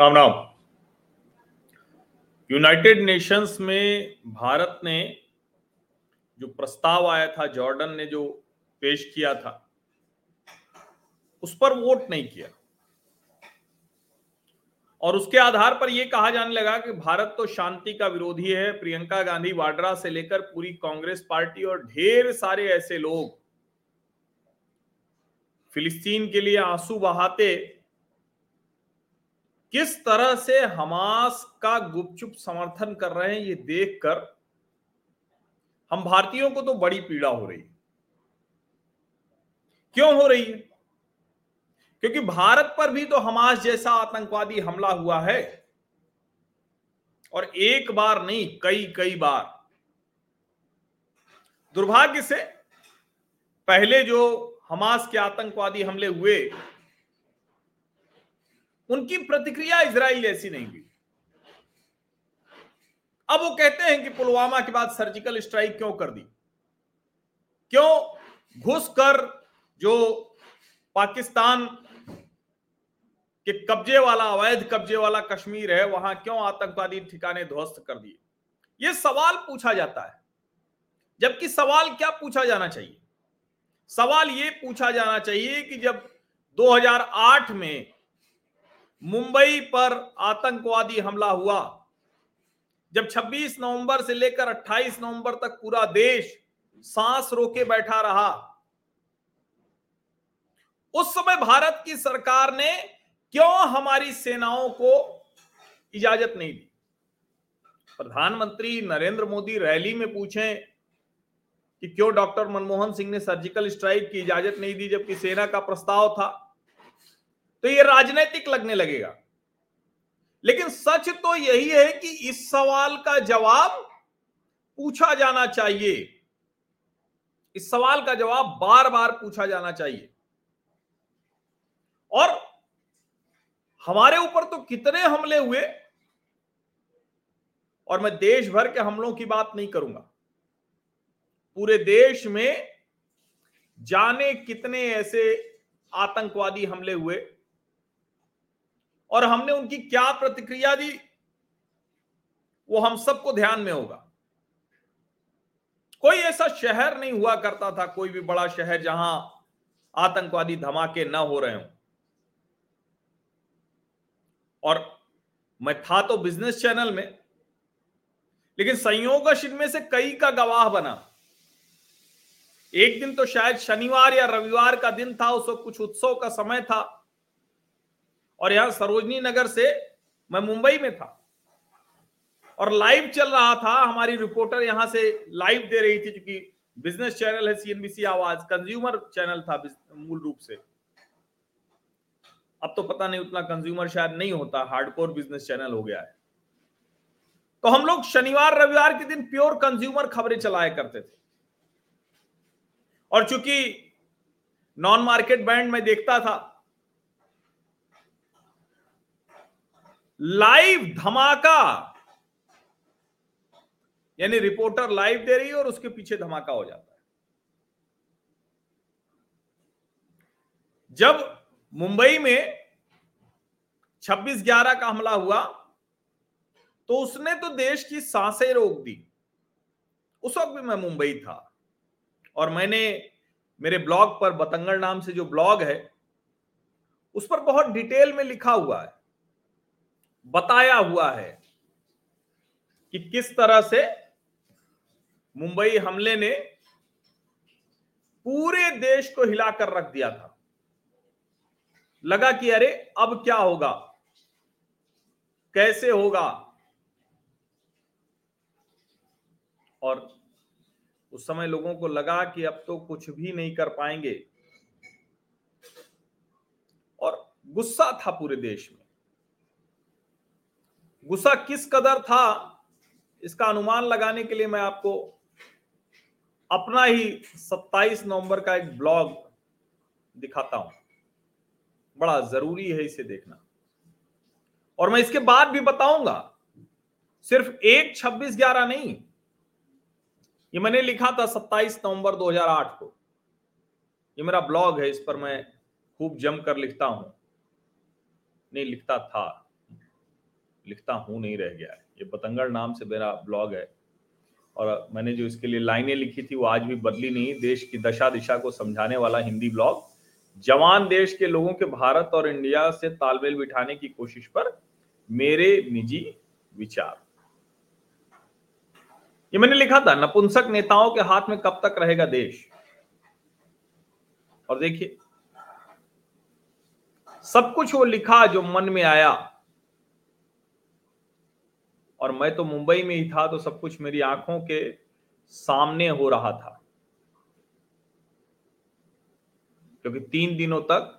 Ram Ram. United Nations में भारत ने जो प्रस्ताव आया था, जॉर्डन ने जो पेश किया था, उस पर वोट नहीं किया। और उसके आधार पर यह कहा जाने लगा कि भारत तो शांति का विरोधी है। प्रियंका गांधी वाड्रा से लेकर पूरी कांग्रेस पार्टी और ढेर सारे ऐसे लोग फिलिस्तीन के लिए आँसू बहाते। किस तरह से हमास का गुपचुप समर्थन कर रहे हैं ये देखकर हम भारतीयों को तो बड़ी पीड़ा हो रही है। क्यों हो रही है? क्योंकि भारत पर भी तो हमास जैसा आतंकवादी हमला हुआ है। और एक बार नहीं, कई कई बार। दुर्भाग्य से पहले जो हमास के आतंकवादी हमले हुए, उनकी प्रतिक्रिया इसराइल ऐसी नहीं हुई। अब वो कहते हैं कि पुलवामा के बाद सर्जिकल स्ट्राइक क्यों कर दी? क्यों घुस कर जो पाकिस्तान के कब्जे वाला, अवैध कब्जे वाला कश्मीर है, वहाँ क्यों आतंकवादी ठिकाने ध्वस्त कर दिए? यह सवाल पूछा जाता है। जबकि सवाल क्या पूछा जाना चाहिए? सवाल यह पूछा जाना चाहिए कि जब 2008 में मुंबई पर आतंकवादी हमला हुआ, जब 26 नवंबर से लेकर 28 नवंबर तक पूरा देश सांस रोके बैठा रहा, उस समय भारत की सरकार ने क्यों हमारी सेनाओं को इजाज़त नहीं दी? प्रधानमंत्री नरेंद्र मोदी रैली में पूछें कि क्यों डॉक्टर मनमोहन सिंह ने सर्जिकल स्ट्राइक की इजाज़त नहीं दी जबकि सेना का प्रस्ताव था? तो ये राजनीतिक लगने लगेगा। लेकिन सच तो यही है कि इस सवाल का जवाब पूछा जाना चाहिए। इस सवाल का जवाब बार बार पूछा जाना चाहिए। और हमारे ऊपर तो कितने हमले हुए और मैं देश भर के हमलों की बात नहीं करूँगा। पूरे देश में जाने कितने ऐसे आतंकवादी हमले हुए और हमने उनकी क्या प्रतिक्रिया दी, वो हम सबको ध्यान में होगा। कोई ऐसा शहर नहीं हुआ करता था, कोई भी बड़ा शहर जहाँ आतंकवादी धमाके न हो रहे हो। और मैं था तो बिज़नेस चैनल में, लेकिन संयोगश इनमें से कई का गवाह बना। एक दिन तो शायद शनिवार या रविवार का दिन था, उस वक्त कुछ उत्सव का समय था। और यहाँ सरोजनी नगर से मैं मुंबई में था। और लाइव चल रहा था, हमारी रिपोर्टर यहाँ से लाइव दे रही थी, क्योंकि बिज़नेस चैनल है सीएनबीसी आवाज़ कंज्यूमर चैनल था मूल रूप से। अब तो पता नहीं उतना कंज्यूमर शायद नहीं होता हार्डकोर बिज़नेस चैनल हो गया है। तो हम लोग शनिवार, रविवार के दिन प्योर कंज्यूमर खबरें चलाया करते थे। और चूँकि नॉन मार्केट बैंड में देखता था लाइव धमाका, यानी रिपोर्टर लाइव दे रही है और उसके पीछे धमाका हो जाता है। जब मुंबई में 26 ग्यारह का हमला हुआ तो उसने तो देश की साँसें रोक दी। उस वक्त भी मैं मुंबई था। और मैंने मेरे ब्लॉग पर, बतंगड़ नाम से जो ब्लॉग है, उस पर बहुत डिटेल में लिखा हुआ है, बताया हुआ है कि किस तरह से मुंबई हमले ने पूरे देश को हिलाकर रख दिया था। लगा कि अरे अब क्या होगा? कैसे होगा? और उस समय लोगों को लगा कि अब तो कुछ भी नहीं कर पाएँगे। और गुस्सा था पूरे देश में। गुस्सा किस कदर था, इसका अनुमान लगाने के लिए मैं आपको अपना ही 27 नवंबर का एक ब्लॉग दिखाता हूँ। बड़ा ज़रूरी है इसे देखना। और मैं इसके बाद भी बताऊँगा, सिर्फ़ एक छब्बीस ग्यारह नहीं, ये मैंने लिखा था 27 नवंबर 2008 को। ये मेरा ब्लॉग है, इस पर मैं खूब जम कर लिखता हूँ। नहीं, लिखता था, लिखता हूँ नहीं, रह गया ये पतंगड़ नाम से मेरा ब्लॉग है। और मैंने जो इसके लिए लाइनें लिखी थी, वो आज भी बदली नहीं, देश की दशा दिशा को समझाने वाला हिंदी ब्लॉग। जवान देश के लोगों के भारत और इंडिया से तालमेल बिठाने की कोशिश पर मेरे निजी विचार। ये मैंने लिखा था, नपुंसक नेताओं के हाथ में कब तक रहेगा देश? और देखिए, सब कुछ वो लिखा जो मन में आया। और मैं तो मुंबई में ही था तो सब कुछ मेरी आँखों के सामने हो रहा था। क्योंकि तीन दिनों तक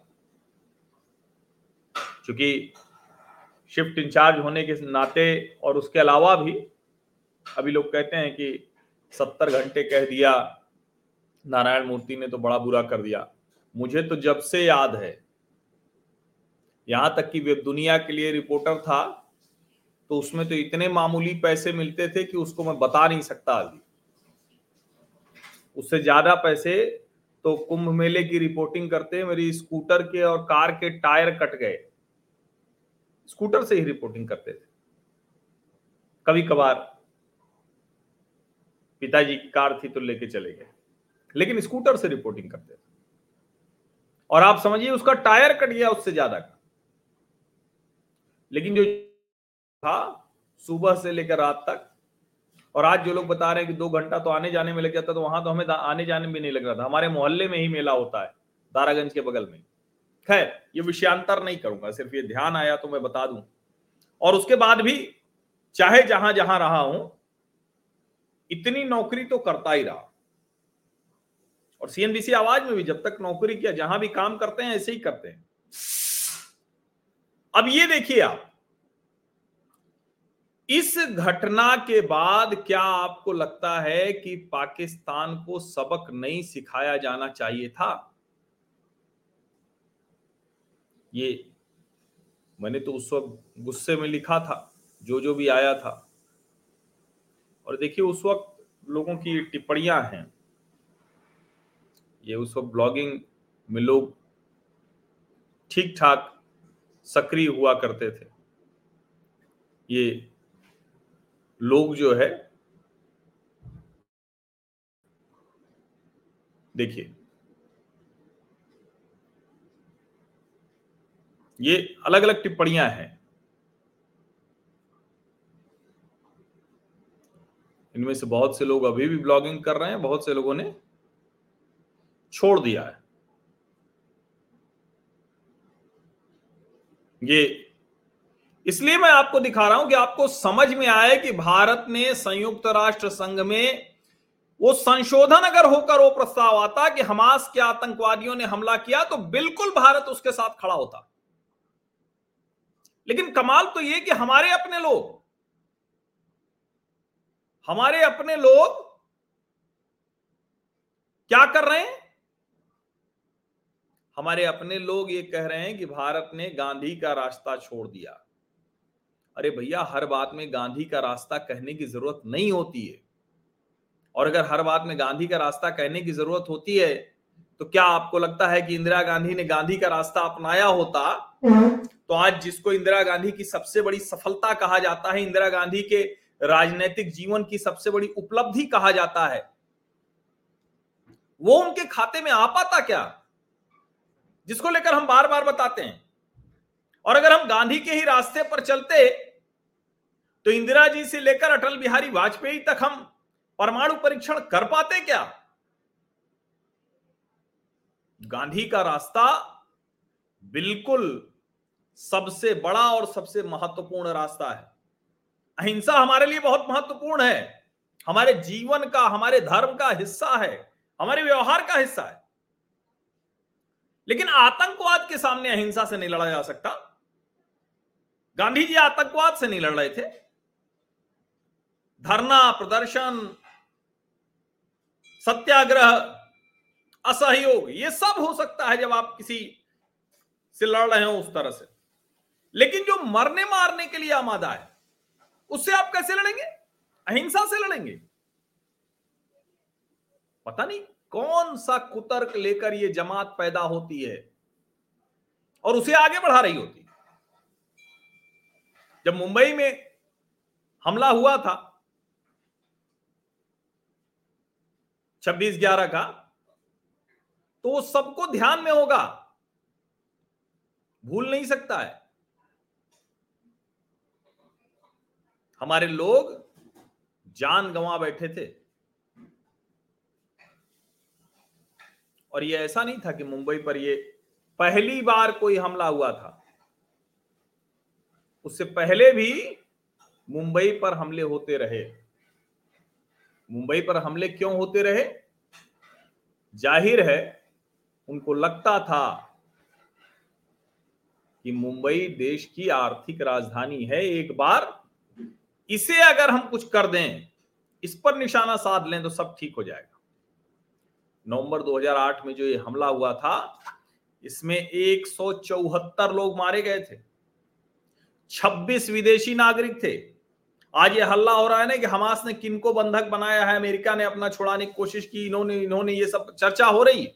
क्योंकि शिफ्ट इंचार्ज होने के नाते और उसके अलावा भी, अभी लोग कहते हैं कि सत्तर घंटे कह दिया, नारायण मूर्ति ने तो बड़ा बुरा कर दिया। मुझे तो जब से याद है, यहाँ तक कि वेब दुनिया के लिए रिपोर्टर था तो उसमें तो इतने मामूली पैसे मिलते थे कि उसको मैं बता नहीं सकता अभी उससे ज़्यादा पैसे तो कुंभ मेले की रिपोर्टिंग करते मेरी स्कूटर के और कार के टायर कट गए। स्कूटर से ही रिपोर्टिंग करते थे। कभी कभार पिताजी की कार थी तो लेके चले गए। लेकिन स्कूटर से रिपोर्टिंग करते थे। और आप समझिए, उसका टायर कट गया उससे ज़्यादा का। लेकिन जो था, सुबह से लेकर रात तक और आज जो लोग बता रहे हैं कि दो घंटा तो आने जाने में लग जाता तो वहाँ तो हमें आने जाने में नहीं लग रहा था। हमारे मोहल्ले में ही मेला होता है, दारागंज के बगल में। खैर, ये विषयांतर नहीं करूँगा, सिर्फ़ ये ध्यान आया तो मैं बता दूँ। और उसके बाद भी, चाहे जहाँ जहाँ रहा हूँ, इतनी नौकरी तो करता ही रहा। और सीएनबीसी आवाज़ में भी जब तक नौकरी किया, जहाँ भी काम करते हैं, ऐसे ही करते हैं। अब ये देखिए आप इस घटना के बाद क्या आपको लगता है कि पाकिस्तान को सबक नहीं सिखाया जाना चाहिए था? ये मैंने तो उस वक्त गुस्से में लिखा था, जो जो भी आया था। और देखिए, उस वक्त लोगों की टिप्पणियाँ हैं। ये उस वक्त ब्लॉगिंग में लोग ठीक ठाक सक्रिय हुआ करते थे। ये लोग जो है, देखिए, ये अलग अलग टिप्पणियाँ हैं। इनमें से बहुत से लोग अभी भी ब्लॉगिंग कर रहे हैं, बहुत से लोगों ने छोड़ दिया है। ये इसलिए मैं आपको दिखा रहा हूँ कि आपको समझ में आए कि भारत ने संयुक्त राष्ट्र संघ में वो संशोधन अगर होकर वो प्रस्ताव आता कि हमास के आतंकवादियों ने हमला किया तो बिल्कुल भारत उसके साथ खड़ा होता। लेकिन कमाल तो ये कि हमारे अपने लोग, हमारे अपने लोग क्या कर रहे हैं? हमारे अपने लोग ये कह रहे हैं कि भारत ने गांधी का रास्ता छोड़ दिया। अरे भैया, हर बात में गांधी का रास्ता कहने की ज़रूरत नहीं होती है। और अगर हर बात में गांधी का रास्ता कहने की ज़रूरत होती है तो क्या आपको लगता है कि इंदिरा गांधी ने गांधी का रास्ता अपनाया होता? तो आज जिसको इंदिरा गांधी की सबसे बड़ी सफलता कहा जाता है, इंदिरा गांधी के राजनीतिक जीवन की सबसे बड़ी उपलब्धि कहा जाता है। वो उनके खाते में आ पाता क्या? जिसको लेकर हम बार बार बताते हैं। और अगर हम गांधी के ही रास्ते पर चलते तो इंदिरा जी से लेकर अटल बिहारी वाजपेयी तक हम परमाणु परीक्षण कर पाते क्या? गांधी का रास्ता बिल्कुल सबसे बड़ा और सबसे महत्वपूर्ण रास्ता है। अहिंसा हमारे लिए बहुत महत्वपूर्ण है। हमारे जीवन का, हमारे धर्म का हिस्सा है। हमारे व्यवहार का हिस्सा है। लेकिन आतंकवाद के सामने अहिंसा से नहीं लड़ा जा सकता। गांधी जी आतंकवाद से नहीं लड़ रहे थे। धरना, प्रदर्शन, सत्याग्रह, असहयोग, ये सब हो सकता है जब आप किसी से लड़ रहे हो उस तरह से। लेकिन जो मरने मारने के लिए आमादा है, उससे आप कैसे लड़ेंगे? अहिंसा से लड़ेंगे? पता नहीं कौन सा कुतर्क लेकर ये जमात पैदा होती है और उसे आगे बढ़ा रही होती। है जब मुंबई में हमला हुआ था छब्बीस ग्यारह का तो सबको ध्यान में होगा। भूल नहीं सकता है। हमारे लोग जान गंवा बैठे थे। और ये ऐसा नहीं था कि मुंबई पर ये पहली बार कोई हमला हुआ था। उससे पहले भी मुंबई पर हमले होते रहे। मुंबई पर हमले क्यों होते रहे? ज़ाहिर है, उनको लगता था कि मुंबई देश की आर्थिक राजधानी है एक बार। इसे अगर हम कुछ कर दें, इस पर निशाना साध लें तो सब ठीक हो जाएगा। नवंबर 2008 में जो ये हमला हुआ था, इसमें एक सौ चौहत्तर लोग मारे गए थे। 26 विदेशी नागरिक थे। आज ये हल्ला हो रहा है ना कि हमास ने किनको बंधक बनाया है? अमेरिका ने अपना छुड़ाने की कोशिश की, इन्होंने इन्होंने ये सब चर्चा हो रही? है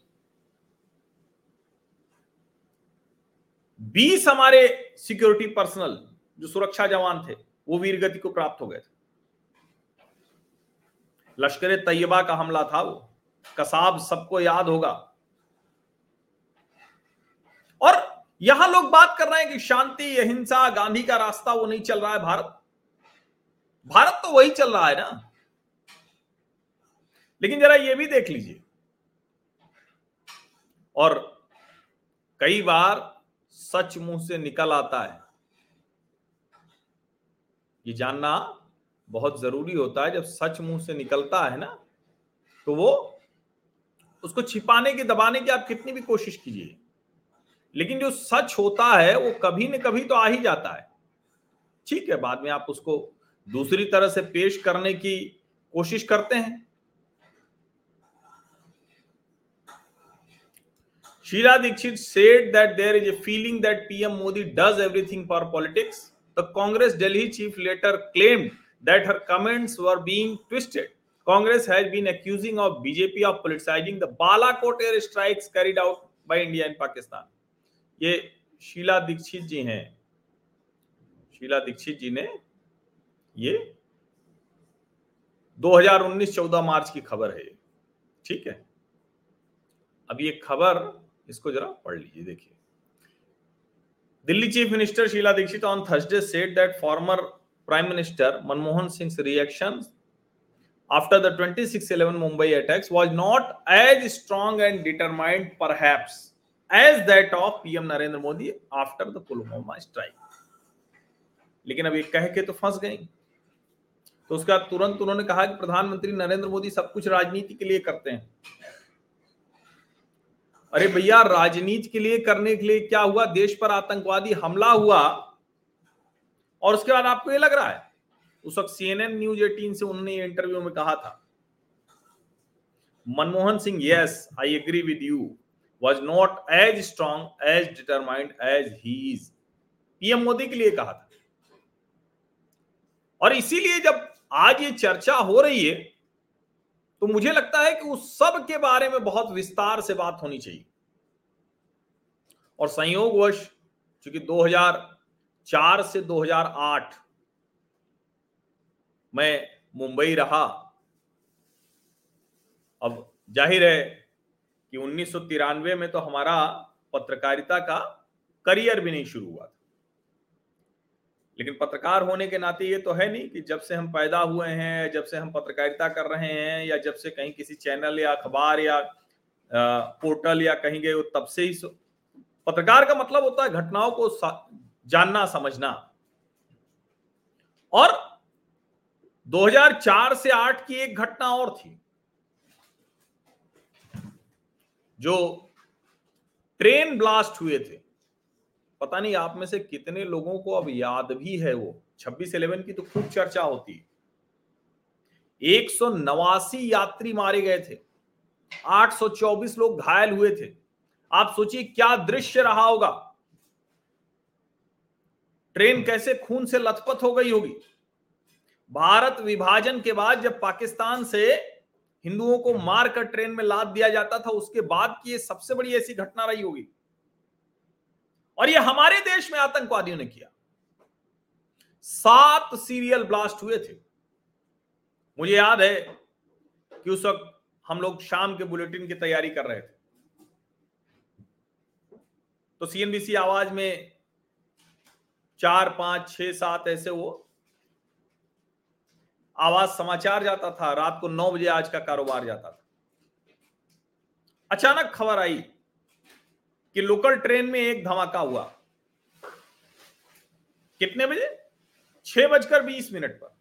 बीस हमारे सिक्योरिटी पर्सनल जो सुरक्षा जवान थे, वो वीर गति को प्राप्त हो गए थे। लश्कर तैयबा का हमला था वो। कसाब सबको याद होगा। और यहाँ लोग बात कर रहे हैं कि शांति, अहिंसा, गांधी का रास्ता वो नहीं चल रहा है भारत। भारत तो वही चल रहा है ना। लेकिन जरा ये भी देख लीजिए। और कई बार सच मुँह से निकल आता है। ये जानना बहुत ज़रूरी होता है, जब सच मुँह से निकलता है ना तो वो उसको छिपाने की, दबाने की आप कितनी भी कोशिश कीजिए। लेकिन जो सच होता है, वो कभी न कभी तो आ ही जाता है। ठीक है, बाद में आप उसको दूसरी तरह से पेश करने की कोशिश करते हैं। Sheila Dikshit said that there is a feeling that PM Modi does everything for politics the Congress Delhi chief later claimed that her comments were being twisted Congress has been accusing of BJP of politicising the Balakot air strikes carried out by India and Pakistan ये शीला दीक्षित जी हैं। शीला दीक्षित जी ने ये 2019-14 मार्च की खबर है ठीक है? अब ये खबर, इसको जरा पढ़ लीजिए, देखिए। Delhi chief minister Sheila Dikshit on Thursday said that former prime minister Manmohan Singh reaction after the 2611 Mumbai attacks was not as strong and determined, perhaps, as that of PM Narendra Modi after the Pulwama strike लेकिन अब ये कह के तो फंस गई। तो उसका तुरंत उन्होंने कहा कि प्रधानमंत्री नरेंद्र मोदी सब कुछ राजनीति के लिए करते हैं। अरे भैया, राजनीति के लिए करने के लिए क्या हुआ? देश पर आतंकवादी हमला हुआ और उसके बाद आपको ये लग रहा है, उस वक्त सीएनएन न्यूज़ एटीन से उन्होंने इंटरव्यू में कहा था, Manmohan Singh yes I agree with you was not as strong as determined as he PM Modi के लिए कहा था। और इसीलिए जब आज ये चर्चा हो रही है तो मुझे लगता है कि उस सब के बारे में बहुत विस्तार से बात होनी चाहिए। और संयोगवश चूँकि 2004 से 2008 मैं मुंबई रहा, अब ज़ाहिर है कि उन्नीस सौ तिरानवे में तो हमारा पत्रकारिता का करियर भी नहीं शुरू हुआ लेकिन पत्रकार होने के नाते ये तो है नहीं कि जब से हम पैदा हुए हैं, जब से हम पत्रकारिता कर रहे हैं, या जब से कहीं किसी चैनल या अखबार या पोर्टल या कहीं गए तब से ही पत्रकार का मतलब होता है घटनाओं को जानना, समझना। और 2004 से 8 की एक घटना और थी, जो ट्रेन ब्लास्ट हुए थे। पता नहीं आप में से कितने लोगों को अब याद भी है वो। छब्बीस इलेवन की तो खूब चर्चा होती। है एक सौ नवासी यात्री मारे गए थे। 824 लोग घायल हुए थे। आप सोचिए क्या दृश्य रहा होगा। ट्रेन कैसे खून से लथपथ हो गई होगी। भारत विभाजन के बाद जब पाकिस्तान से हिंदुओं को मारकर ट्रेन में लाद दिया जाता था, उसके बाद की ये सबसे बड़ी ऐसी घटना रही होगी। और ये हमारे देश में आतंकवादियों ने किया। सात सीरियल ब्लास्ट हुए थे। मुझे याद है कि उस वक्त हम लोग शाम के बुलेटिन की तैयारी कर रहे थे। तो सीएनबीसी आवाज़ में चार, पाँच, छह, सात ऐसे वो आवाज़ समाचार जाता था। रात को नौ बजे आज का कारोबार जाता था। अचानक खबर आई कि लोकल ट्रेन में एक धमाका हुआ। कितने बजे? छह बजकर बीस मिनट पर।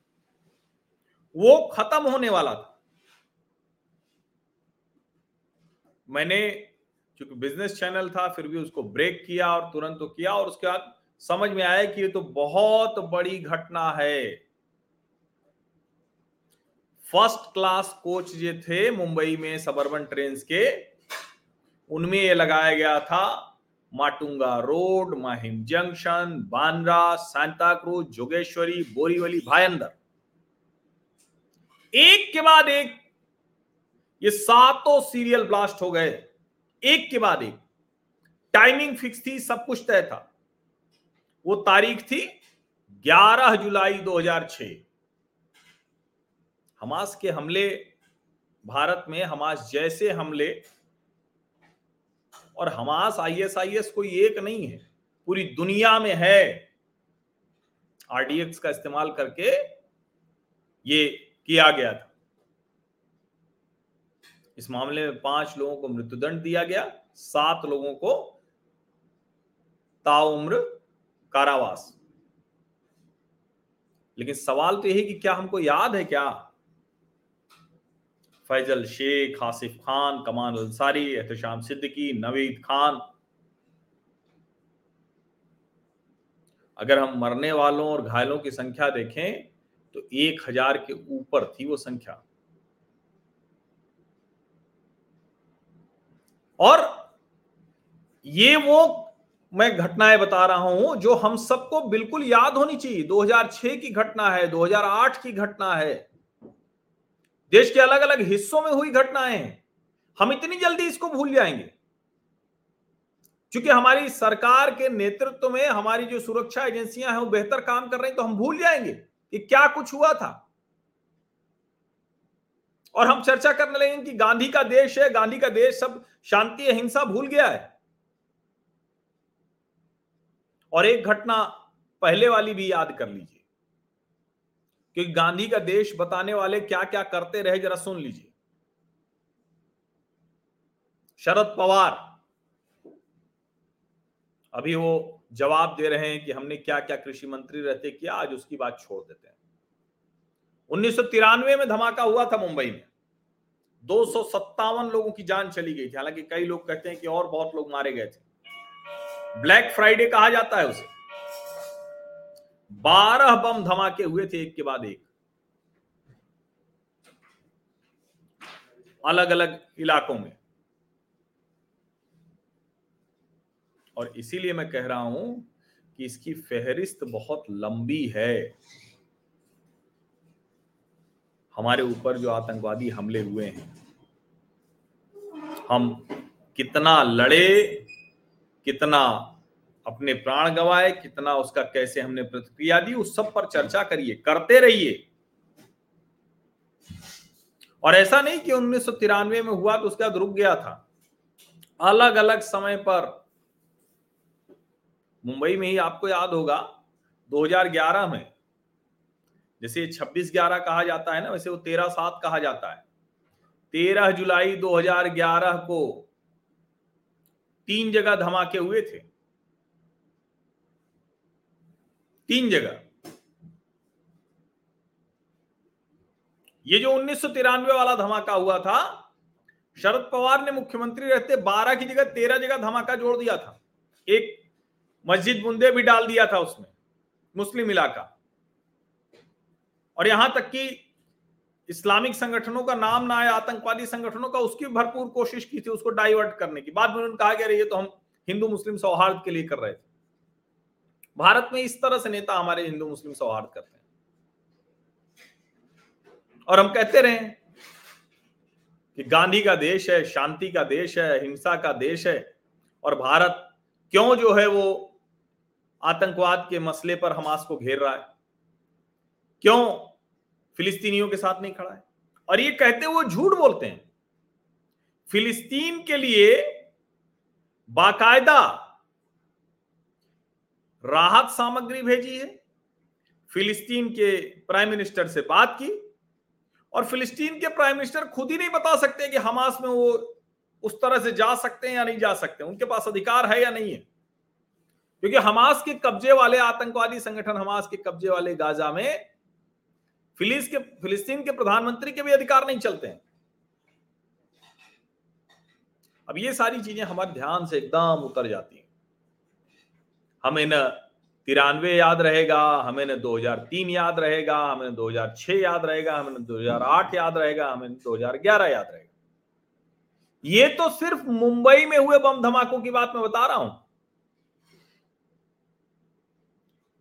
वो खत्म होने वाला था। मैंने क्योंकि बिज़नेस चैनल था, फिर भी उसको ब्रेक किया और तुरंत तो किया और उसके बाद समझ में आया कि ये तो बहुत बड़ी घटना है। फ़र्स्ट क्लास कोच जो थे मुंबई में सबर्बन ट्रेन के उनमें ये लगाया गया था, माटुंगा रोड, माहिम जंक्शन, बांद्रा, सांता क्रूज, जोगेश्वरी, बोरीवली, भायंदर। एक के बाद एक, ये सातों सीरियल ब्लास्ट हो गए। एक के बाद एक। टाइमिंग फिक्स थी, सब कुछ तय था। वो तारीख थी 11 जुलाई 2006 हमास के हमले, भारत में हमास जैसे हमले और हमास, आईएसआईएस कोई एक नहीं है। पूरी दुनिया में है। आरडीएक्स का इस्तेमाल करके ये किया गया था। इस मामले में पाँच लोगों को मृत्युदंड दिया गया, सात लोगों को ताउम्र कारावास। लेकिन सवाल तो यही कि क्या हमको याद है क्या? फैजल शेख, आसिफ खान कमान अंसारी एहतशाम सिद्दीकी, नवीद खान। अगर हम मरने वालों और घायलों की संख्या देखें तो एक हज़ार के ऊपर थी वो संख्या। और ये वो मैं घटनाएँ बता रहा हूँ जो हम सबको बिल्कुल याद होनी चाहिए। 2006 की घटना है 2008 की घटना है। देश के अलग अलग हिस्सों में हुई घटनाएँ, हम इतनी जल्दी इसको भूल जाएँगे। क्योंकि हमारी सरकार के नेतृत्व में हमारी जो सुरक्षा एजेंसियाँ हैं, वो बेहतर काम कर रही तो हम भूल जाएँगे कि क्या कुछ हुआ था। और हम चर्चा करने लगे कि गांधी का देश है, गांधी का देश सब शांति अहिंसा भूल गया है। और एक घटना पहले वाली भी याद कर लीजिए। क्योंकि गांधी का देश बताने वाले क्या क्या करते रहे, जरा सुन लीजिए। शरद पवार। अभी वो जवाब दे रहे हैं कि हमने क्या क्या कृषि मंत्री रहते किया, आज उसकी बात छोड़ देते हैं। उन्नीस सौ तिरानवे में धमाका हुआ था मुंबई में। दो सौ सत्तावन लोगों की जान चली गई थी। हालाँकि कई लोग कहते हैं कि और बहुत लोग मारे गए थे। ब्लैक फ्राइडे कहा जाता है उसे। बारह बम धमाके हुए थे एक के बाद एक। अलग अलग इलाकों में। और इसीलिए मैं कह रहा हूँ कि इसकी फेहरिस्त बहुत लंबी है। हमारे ऊपर जो आतंकवादी हमले हुए हैं, हम कितना लड़े, कितना अपने प्राण गवाए, कितना उसका कैसे हमने प्रतिक्रिया दी, उस सब पर चर्चा करिए, करते रहिए। और ऐसा नहीं कि उन्नीस सौ तिरानवे में हुआ तो उसके बाद रुक गया था। अलग अलग समय पर, मुंबई में ही आपको याद होगा 2011 में, जैसे 26 ग्यारह कहा जाता है ना, वैसे वो तेरह सात कहा जाता है। तेरह जुलाई 2011 को तीन जगह धमाके हुए थे। तीन जगह। ये जो उन्नीस सौ तिरानवे वाला धमाका हुआ था, शरद पवार ने मुख्यमंत्री रहते बारह की जगह तेरह जगह धमाका जोड़ दिया था। एक मस्जिद बुंदे भी डाल दिया था उसमें, मुस्लिम इलाका। और यहाँ तक कि इस्लामिक संगठनों का नाम ना आया, आतंकवादी संगठनों का, उसकी भरपूर कोशिश की थी उसको डाइवर्ट करने की। बाद में उन्होंने कहा गया ये तो हम हिंदू मुस्लिम सौहार्द के लिए कर रहे थे। भारत में इस तरह से नेता हमारे हिंदू मुस्लिम सौहार्द करते हैं। और हम कहते रहे कि गांधी का देश है, शांति का देश है, हिंसा का देश है, और भारत क्यों जो है वो आतंकवाद के मसले पर हमास को घेर रहा है? क्यों फिलिस्तीनियों के साथ नहीं खड़ा है? और ये कहते हुए झूठ बोलते हैं, फिलिस्तीन के लिए बाकायदा राहत सामग्री भेजी है। फिलिस्तीन के प्राइम मिनिस्टर से बात की और फिलिस्तीन के प्राइम मिनिस्टर खुद ही नहीं बता सकते कि हमास में वो उस तरह से जा सकते हैं या नहीं जा सकते। उनके पास अधिकार है या नहीं है? क्योंकि हमास के कब्जे वाले आतंकवादी संगठन हमास के कब्जे वाले गाजा में फिलिस के, फिलिस्तीन के प्रधानमंत्री के भी अधिकार नहीं चलते हैं। अब ये सारी चीज़ें हमारे ध्यान से एकदम उतर जाती हैं। हमें न तिरानवे याद रहेगा, हमें न 2003 याद रहेगा, हमें न 2006 याद रहेगा, हमें न 2008 याद रहेगा, हमें 2011 याद रहेगा। ये तो सिर्फ़ मुंबई में हुए बम धमाकों की बात मैं बता रहा हूँ।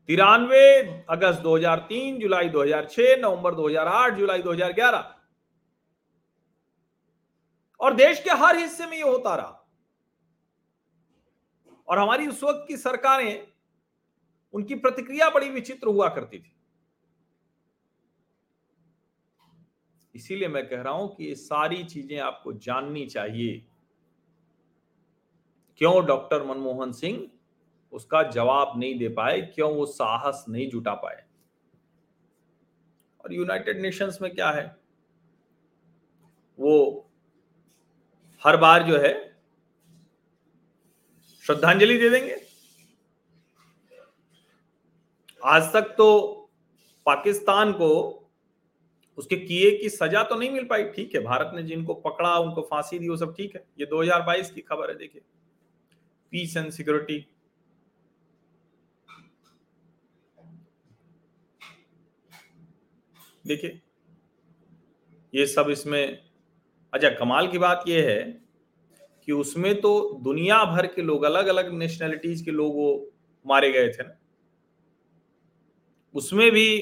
तिरानवे अगस्त 2003 जुलाई 2006 नवंबर 2008 जुलाई 2011 और देश के हर हिस्से में ये होता रहा। और हमारी उस वक्त की सरकारें उनकी प्रतिक्रिया बड़ी विचित्र हुआ करती थी। इसीलिए मैं कह रहा हूँ कि ये सारी चीज़ें आपको जाननी चाहिए। क्यों डॉक्टर मनमोहन सिंह उसका जवाब नहीं दे पाए? क्यों वो साहस नहीं जुटा पाए? और यूनाइटेड नेशंस में क्या है? वो हर बार जो है श्रद्धांजलि दे देंगे। आज तक तो पाकिस्तान को उसके किए की सजा तो नहीं मिल पाई। ठीक है, भारत ने जिनको पकड़ा, उनको फांसी दी, वो सब ठीक है। ये 2022 की खबर है, देखिए। पीस एंड सिक्योरिटी देखिए, ये सब इसमें अच्छा कमाल की बात यह है कि उसमें तो दुनिया भर के लोग अलग अलग नेशनैलिटीज के लोग वो मारे गए थे ना। उसमें भी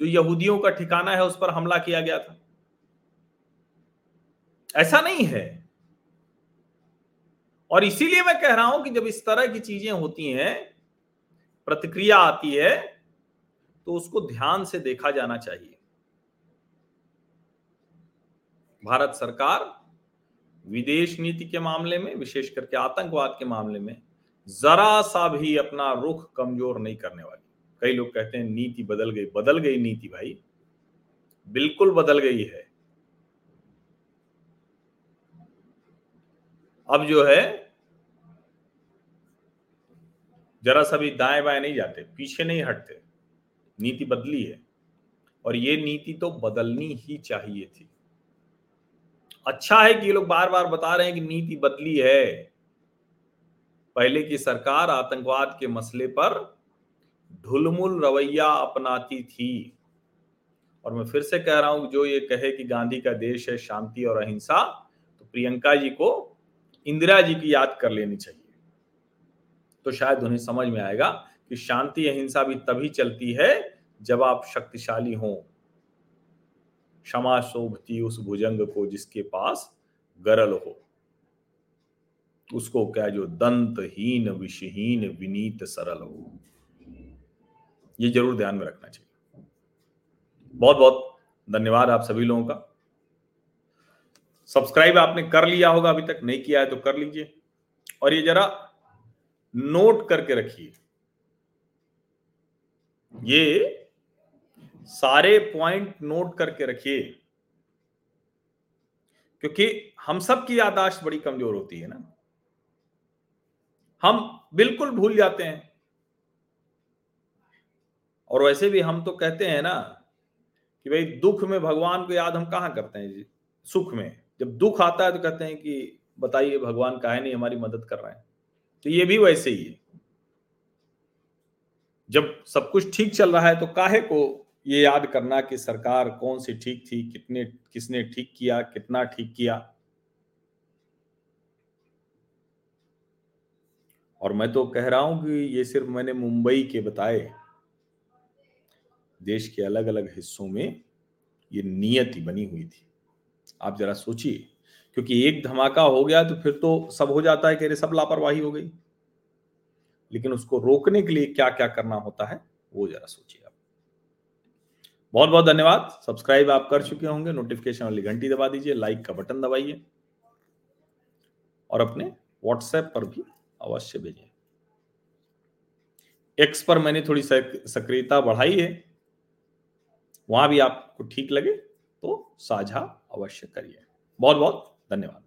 जो यहूदियों का ठिकाना है, उस पर हमला किया गया था। ऐसा नहीं है। और इसीलिए मैं कह रहा हूँ कि जब इस तरह की चीज़ें होती हैं, प्रतिक्रिया आती है तो उसको ध्यान से देखा जाना चाहिए। भारत सरकार विदेश नीति के मामले में, विशेष करके आतंकवाद के मामले में, जरा सा भी अपना रुख कमज़ोर नहीं करने वाली। कई लोग कहते हैं, नीति बदल गई बदल गई नीति भाई। बिल्कुल बदल गई है। अब जो है, जरा सा भी दाएँ बाएँ नहीं जाते, पीछे नहीं हटते। नीति बदली है। और ये नीति तो बदलनी ही चाहिए थी। अच्छा है कि ये लोग बार बार बता रहे हैं कि नीति बदली है। पहले की सरकार आतंकवाद के मसले पर ढुलमुल रवैया अपनाती थी। और मैं फिर से कह रहा हूँ जो ये कहे कि गांधी का देश है शांति और अहिंसा तो प्रियंका जी को इंदिरा जी की याद कर लेनी चाहिए। तो शायद उन्हें समझ में आएगा कि शांति अहिंसा भी तभी चलती है जब आप शक्तिशाली हो। क्षमा शोभती उस भुजंग को जिसके पास गरल हो। उसको क्या जो दंतहीन, विषहीन, विनीत, सरल हो। ये ज़रूर ध्यान में रखना चाहिए। बहुत बहुत धन्यवाद आप सभी लोगों का। सब्सक्राइब आपने कर लिया होगा, अभी तक नहीं किया है तो कर लीजिए। और ये जरा नोट करके रखिए। ये सारे पॉइंट नोट करके रखिए। क्योंकि हम सब की यादाश्त बड़ी कमज़ोर होती है ना। हम बिल्कुल भूल जाते हैं। और वैसे भी हम तो कहते हैं ना कि भाई, दुख में भगवान को याद हम कहाँ करते हैं? जी सुख में। जब दुख आता है तो कहते हैं कि, बताइए, भगवान काहे नहीं हमारी मदद कर रहे हैं? तो ये भी वैसे ही है। जब सब कुछ ठीक चल रहा है तो काहे को ये याद करना कि सरकार कौन सी ठीक थी, कितने, किसने ठीक किया, कितना ठीक किया। और मैं तो कह रहा हूँ कि ये सिर्फ़ मैंने मुंबई के बताए। देश के अलग अलग हिस्सों में ये नियति बनी हुई थी। आप जरा सोचिए, क्योंकि एक धमाका हो गया तो फिर तो सब हो जाता है कि अरे सब लापरवाही हो गई। लेकिन उसको रोकने के लिए क्या क्या करना होता है, वो जरा सोचिए बहुत बहुत धन्यवाद। सब्सक्राइब आप कर चुके होंगे नोटिफिकेशन वाली घंटी दबा दीजिए लाइक का बटन दबाइए, और अपने व्हाट्सएप पर भी अवश्य भेजें एक्स पर मैंने थोड़ी सक्रियता बढ़ाई है, वहाँ भी आपको ठीक लगे तो साझा अवश्य करिए। बहुत बहुत धन्यवाद।